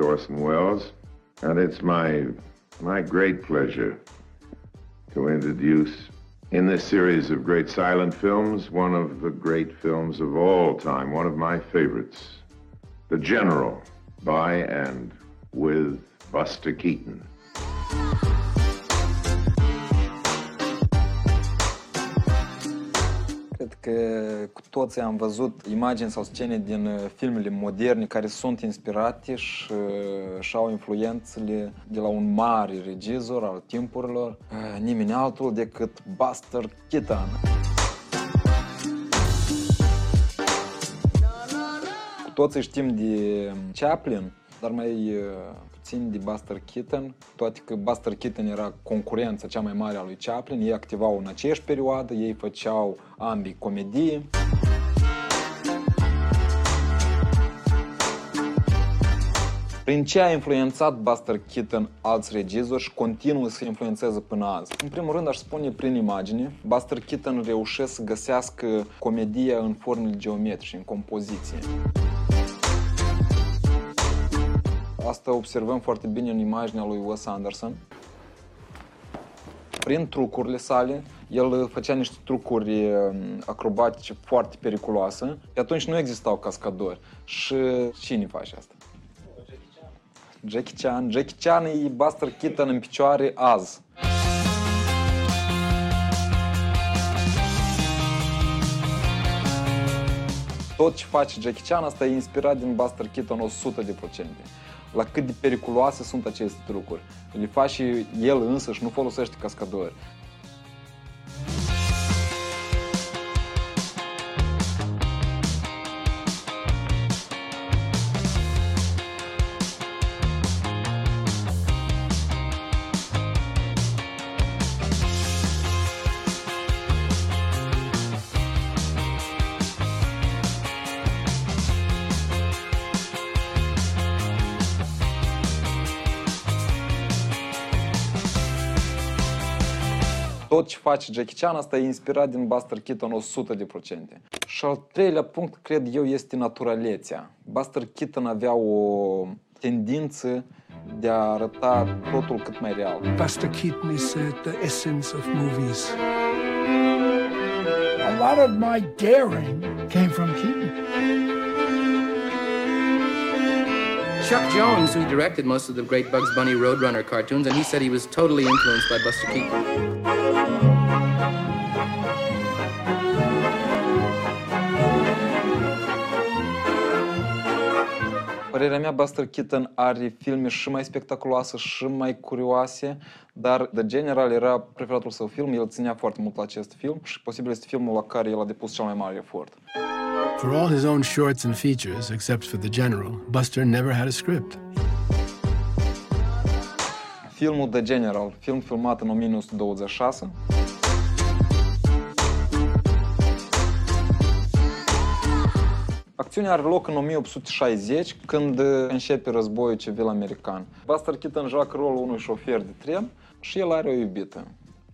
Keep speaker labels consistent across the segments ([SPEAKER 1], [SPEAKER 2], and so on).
[SPEAKER 1] Orson Welles, and it's my my great pleasure to introduce in this series of great silent films one of the great films of all time, one of my favorites, The General, by and with Buster Keaton.
[SPEAKER 2] Că cu toții am văzut imagini sau scene din uh, filmele moderne care sunt inspirate și, uh, și au influențele de la un mare regizor al timpurilor, uh, nimeni altul decât Buster Keaton. Cu toții știm de Chaplin, dar mai puțin de Buster Keaton, toate că Buster Keaton era concurența cea mai mare a lui Chaplin, ei activau în aceeași perioadă, ei făceau ambii comedii. Prin ce a influențat Buster Keaton alți regizori și continuă să influențeze până azi? În primul rând aș spune prin imagine, Buster Keaton reușește să găsească comedia în formule geometrice, în compoziție. Asta observăm foarte bine în imaginea lui Wes Anderson. Prin trucurile sale, el făcea niște trucuri um, acrobatice foarte periculoase. Pe atunci nu existau cascadori. Și cine face asta? Jackie Chan. Jackie Chan e Buster Keaton în picioare azi. Tot ce face Jackie Chan, asta e inspirat din Buster Keaton 100% la cât de periculoase sunt aceste trucuri. Le face și el însă și nu folosește cascadori. Tot ce face Jackie Chan, asta e inspirat din Buster Keaton 100%. Și al treilea punct, cred eu, este naturalețea. Buster Keaton avea o tendință de a arăta totul cât mai real.
[SPEAKER 3] Buster Keaton is uh, the essence of movies.
[SPEAKER 4] A lot of my daring came from Keaton.
[SPEAKER 5] Chuck Jones, who directed most of the great Bugs Bunny Roadrunner cartoons, and he said he was totally influenced by Buster Keaton.
[SPEAKER 2] Părerea mea, Buster Keaton are filme și mai spectaculoase și mai curioase, dar The General era preferatul său film, el ținea foarte mult la acest film și posibil este filmul la care el a depus cel mai mare efort.
[SPEAKER 3] For all his own shorts and features, except for The General, Buster never had a script.
[SPEAKER 2] Filmul The General, film filmat în 1926, Acțiunea are loc în 1860, când începe războiul civil american. Buster Keaton joacă rolul unui șofer de tren și el are o iubită.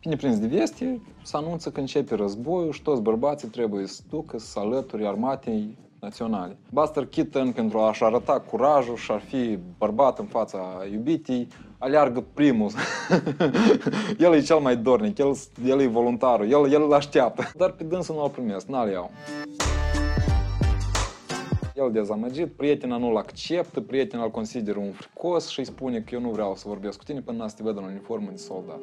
[SPEAKER 2] Bine prins de veste, se anunță că începe războiul și toți bărbații trebuie să ducă să alături armatei naționale. Buster Keaton, pentru a-și arăta curajul și a fi bărbat în fața iubitei, aleargă primul. el e cel mai dornic, el, el e voluntarul, el, el îl așteaptă. Dar pe dânsul nu-l primesc, n-al iau. El dezamăgit, prietena nu-l acceptă, prietena îl consideră un fricos și îi spune că eu nu vreau să vorbesc cu tine până n să te văd în uniformă de soldat.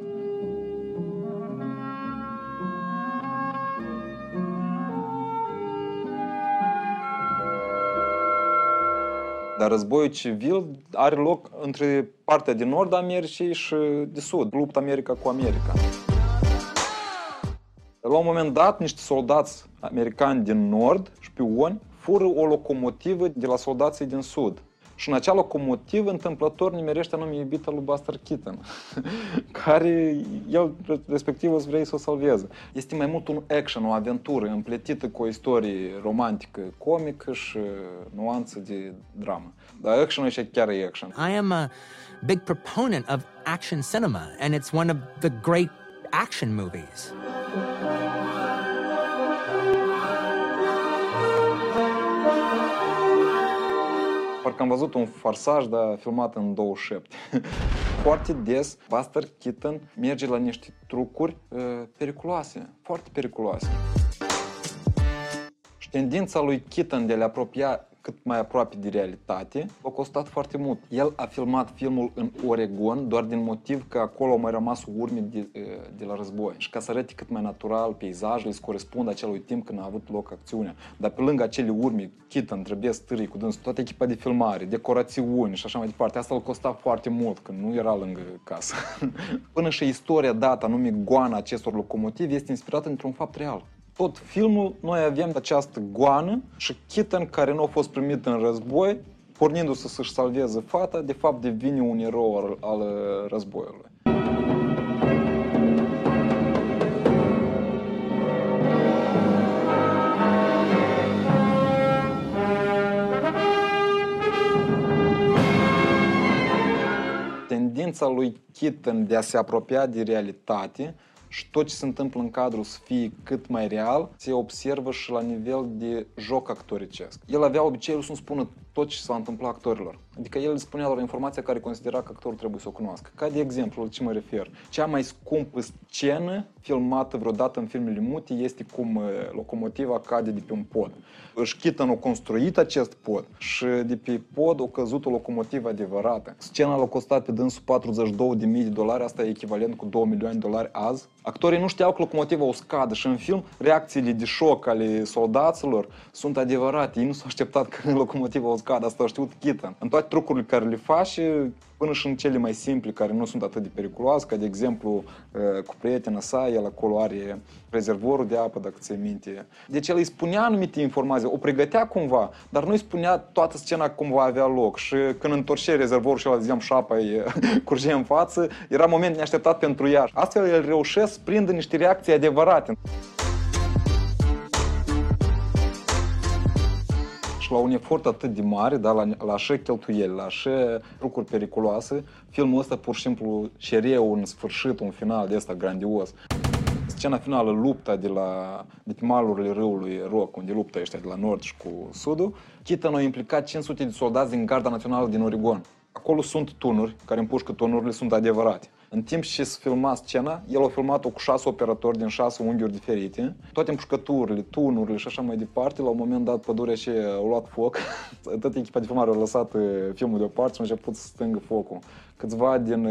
[SPEAKER 2] Dar războiul civil are loc între partea din nord a Americii și de sud, lupta America cu America. La un moment dat, niște soldați americani din nord, șpioni, fură o locomotivă de la soldații din sud. Și în acea locomotivă, întâmplător, nimerește anume iubita lui Buster Keaton, care el, respectiv, îți vrei să o salveze. Este mai mult un action, o aventură împletită cu o istorie romantică, comică și nuanță de dramă. Dar action și chiar e action.
[SPEAKER 6] I am a big proponent of action cinema, and it's one of the great action movies.
[SPEAKER 2] Parcă am văzut un farsaj, dar filmat în 27. foarte des, Buster Keaton merge la niște trucuri uh, periculoase, foarte periculoase. Și ștendința lui Keaton de a le apropia cât mai aproape de realitate, a costat foarte mult. El a filmat filmul în Oregon doar din motiv că acolo au mai rămas urme de, de la război. Și ca să arăte cât mai natural peisajele să corespundă acelui timp când a avut loc acțiunea. Dar pe lângă acele urme, Keaton trebuie stârii cu dânsul, toată echipa de filmare, decorațiuni și așa mai departe, asta îl costa foarte mult, că nu era lângă casă. Până și istoria dată, anume goana acestor locomotivi, este inspirată într-un fapt real tot filmul noi avem această goană și Keaton, care nu a fost primit în război, pornindu-se să-și salveze fata, de fapt devine un erou al, al războiului. Tendința lui Keaton de a se apropia de realitate și tot ce se întâmplă în cadru să fie cât mai real, se observă și la nivel de joc actoricesc. El avea obiceiul să-mi spună tot ce s-a întâmplat actorilor. Adică el spunea doar informația care considera că actorul trebuie să o cunoască. Ca de exemplu, la ce mă refer? Cea mai scumpă scenă filmată vreodată în filmele mute este cum locomotiva cade de pe un pod. Își Keaton a construit acest pod și de pe pod a căzut o locomotivă adevărată. Scena l-a costat pe dânsul 42.000 de dolari, asta e echivalent cu 2 milioane de dolari azi. Actorii nu știau că locomotiva o scadă și în film reacțiile de șoc ale soldaților sunt adevărate. Ei nu s-au așteptat că locomotiva o scadă, asta a știut Keaton. În toate trucurile care le face, până și în cele mai simple, care nu sunt atât de periculoase, ca de exemplu cu prietena sa, el acolo are rezervorul de apă, dacă ți minte. Deci el îi spunea anumite informații, o pregătea cumva, dar nu îi spunea toată scena cum va avea loc. Și când întorce rezervorul și el ziceam șapa e curge în față, era moment neașteptat pentru ea. Astfel el reușea să prindă niște reacții adevărate. La un efort atât de mare, da, la, la așa cheltuieli, la așa lucruri periculoase, filmul ăsta pur și simplu cerea un sfârșit, un final de ăsta grandios. Scena finală, lupta de, la, de pe malurile râului Rock, unde luptă ăștia de la nord și cu sudul, Keaton a implicat 500 de soldați din Garda Națională din Oregon. Acolo sunt tunuri care împușcă tunurile, sunt adevărate. În timp ce se filma scena, el a filmat-o cu șase operatori din șase unghiuri diferite. Toate împușcăturile, tunurile și așa mai departe, la un moment dat pădurea și a luat foc. Toată echipa de filmare a lăsat filmul deoparte și a început să stângă focul. Câțiva din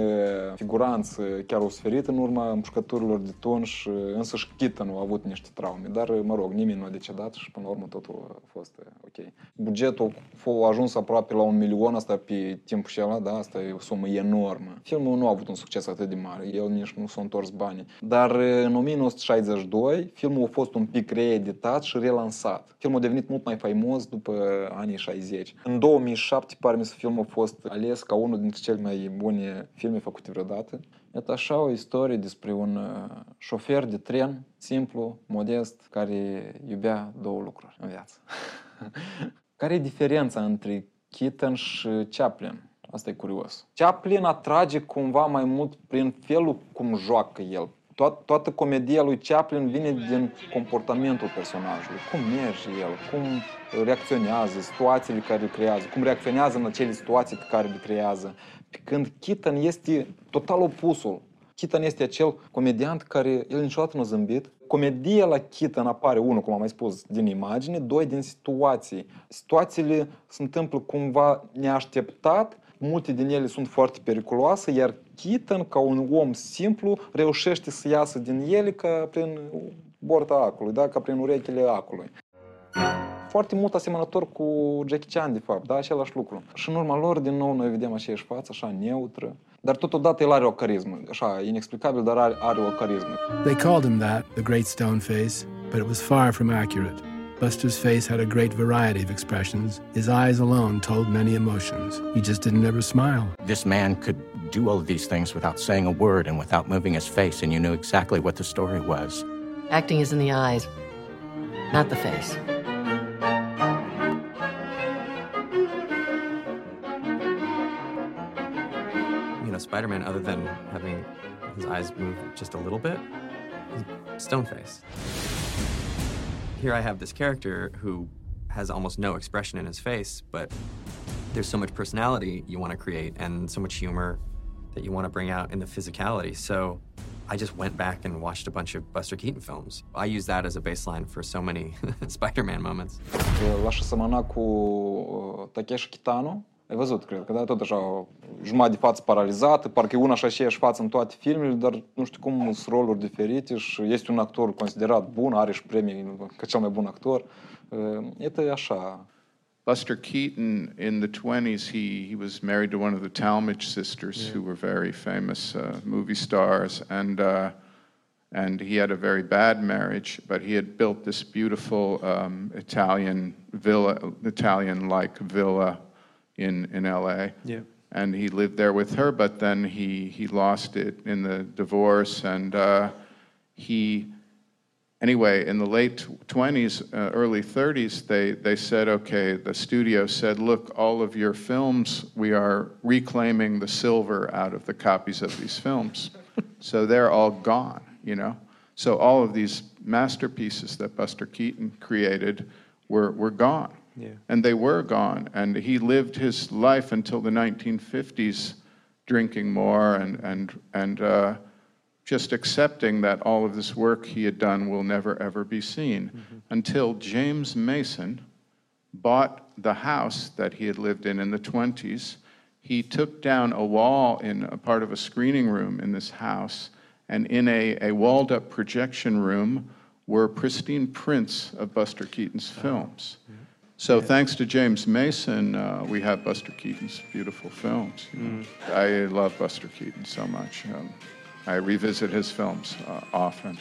[SPEAKER 2] figuranți chiar au suferit în urma împușcăturilor de tunș și însă și Keaton a avut niște traume. Dar, mă rog, nimeni nu a decedat și până la urmă totul a fost ok. Bugetul a ajuns aproape la un milion, asta pe timpul ăla, da, asta e o sumă enormă. Filmul nu a avut un succes atât de mare, el nici nu s-a întors banii. Dar în 1962, filmul a fost un pic reeditat și relansat. Filmul a devenit mult mai faimos după anii 60. În 2007, pare mi să filmul a fost ales ca unul dintre cele mai bune filme făcute vreodată. Iată așa o istorie despre un șofer de tren simplu, modest, care iubea două lucruri în viață. care e diferența între Keaton și Chaplin? Asta e curios. Chaplin atrage cumva mai mult prin felul cum joacă el. Toat, toată comedia lui Chaplin vine din comportamentul personajului. Cum merge el, cum reacționează, situațiile care le creează, cum reacționează în acele situații pe care le creează. Când Keaton este total opusul. Keaton este acel comediant care el niciodată nu a zâmbit. Comedia la Keaton apare, unul, cum am mai spus, din imagine, doi, din situații. Situațiile se întâmplă cumva neașteptat, multe din ele sunt foarte periculoase, iar Keaton, ca un om simplu, reușește să iasă din ele ca prin borta acului, da? ca prin urechile acului. Foarte mult asemănător cu Jackie Chan, de fapt, da? același lucru. Și în urma lor, din nou, noi vedem aceeași față, așa neutră, dar totodată el are o carismă, așa, inexplicabil, dar are, are o carismă.
[SPEAKER 3] They called him that, the great stone face, but it was far from accurate. Buster's face had a great variety of expressions. His eyes alone told many emotions. He just didn't ever smile.
[SPEAKER 7] This man could do all of these things without saying a word and without moving his face, and you knew exactly what the story was.
[SPEAKER 8] Acting is in the eyes, not the face.
[SPEAKER 9] You know, Spider Man, other than having his eyes move just a little bit, he's stone face. Here I have this character who has almost no expression in his face, but there's so much personality you want to create and so much humor that you want to bring out in the physicality. So I just went back and watched a bunch of Buster Keaton films. I use that as a baseline for so many Spider-Man moments.
[SPEAKER 2] Semăna cu uh, Takeshi Kitano. Ai văzut, cred că, da? Tot așa, jumătate de față paralizată, parcă e una și aceeași față în toate filmele, dar nu știu cum sunt roluri diferite și este un actor considerat bun, are și premii ca cel mai bun actor. Uh, e așa.
[SPEAKER 10] Buster Keaton, in the 20s, he, he was married to one of the Talmadge sisters, who were very famous uh, movie stars, and uh, and he had a very bad marriage. But he had built this beautiful um, Italian villa, Italian-like villa in in L.A.
[SPEAKER 9] Yeah.
[SPEAKER 10] And he lived there with her. But then he he lost it in the divorce, and uh, he anyway, in the late 20s, uh, early 30s, they, they said, okay, the studio said, look, all of your films, we are reclaiming the silver out of the copies of these films. so they're all gone, you know? So all of these masterpieces that Buster Keaton created were, were gone.
[SPEAKER 9] Yeah.
[SPEAKER 10] And they were gone. And he lived his life until the 1950s drinking more and, and, and uh, just accepting that all of this work he had done will never ever be seen until James Mason bought the house that he had lived in in the 20s. He took down a wall in a part of a screening room in this house, and in a, a walled up projection room were pristine prints of Buster Keaton's films. So thanks to James Mason, uh, we have Buster Keaton's beautiful films. you know. I love Buster Keaton so much. Um, I revisit his films uh, often.